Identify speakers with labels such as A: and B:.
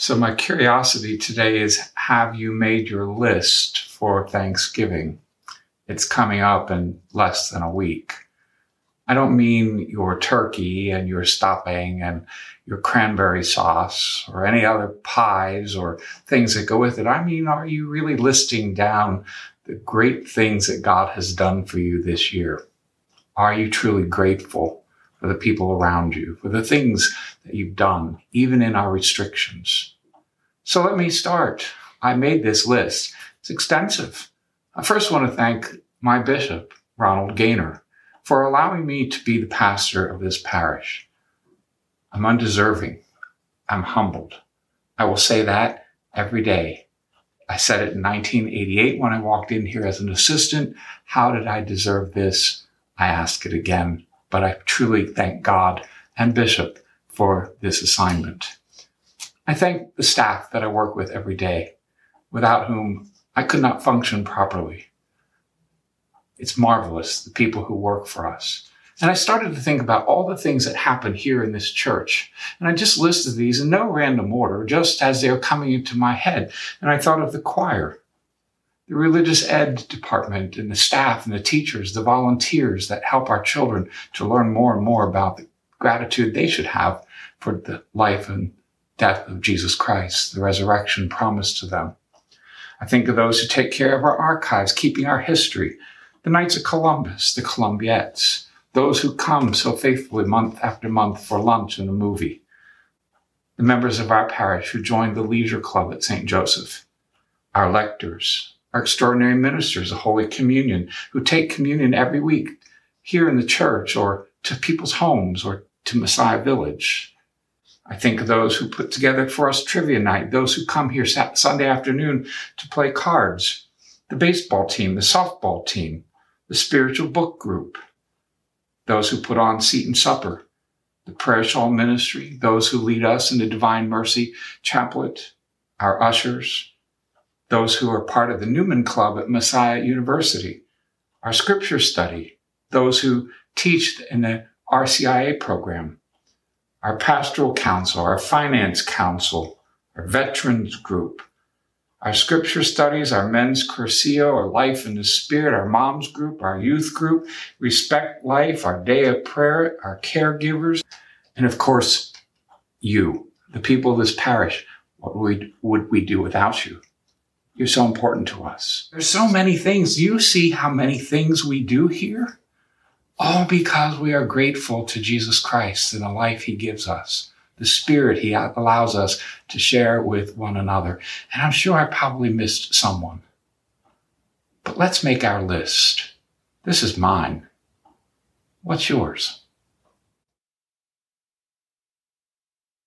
A: So, my curiosity today is have you made your list for Thanksgiving? It's coming up in less than a week. I don't mean your turkey and your stuffing and your cranberry sauce or any other pies or things that go with it. I mean, are you really listing down the great things that God has done for you this year? Are you truly grateful for the people around you, for the things that you've done, even in our restrictions? So let me start. I made this list. It's extensive. I first want to thank my bishop, Ronald Gainer, for allowing me to be the pastor of this parish. I'm undeserving. I'm humbled. I will say that every day. I said it in 1988 when I walked in here as an assistant. How did I deserve this? I ask it again, but I truly thank God and Bishop for this assignment. I thank the staff that I work with every day, without whom I could not function properly. It's marvelous, the people who work for us. And I started to think about all the things that happen here in this church. And I just listed these in no random order, just as they were coming into my head. And I thought of the choir, the religious ed department, and the staff and the teachers, the volunteers that help our children to learn more and more about the gratitude they should have for the life and death of Jesus Christ, the resurrection promised to them. I think of those who take care of our archives, keeping our history, the Knights of Columbus, the Columbiettes, those who come so faithfully month after month for lunch and a movie, the members of our parish who joined the leisure club at St. Joseph, our lectors, our extraordinary ministers of Holy Communion who take communion every week here in the church or to people's homes or to Messiah Village, I think of those who put together for us trivia night, those who come here Sunday afternoon to play cards, the baseball team, the softball team, the spiritual book group, those who put on seat and supper, the prayer shawl ministry, those who lead us in the divine mercy chaplet, our ushers, those who are part of the Newman Club at Messiah University, our scripture study, those who teach in the RCIA program, our pastoral council, our finance council, our veterans group, our scripture studies, our men's cursillo, our life in the spirit, our moms group, our youth group, respect life, our day of prayer, our caregivers, and of course, you, the people of this parish. What would, would we do without you? You're so important to us. There's so many things. You see how many things we do here? All because we are grateful to Jesus Christ and the life he gives us, the spirit he allows us to share with one another. And I'm sure I probably missed someone. But let's make our list. This is mine. What's yours?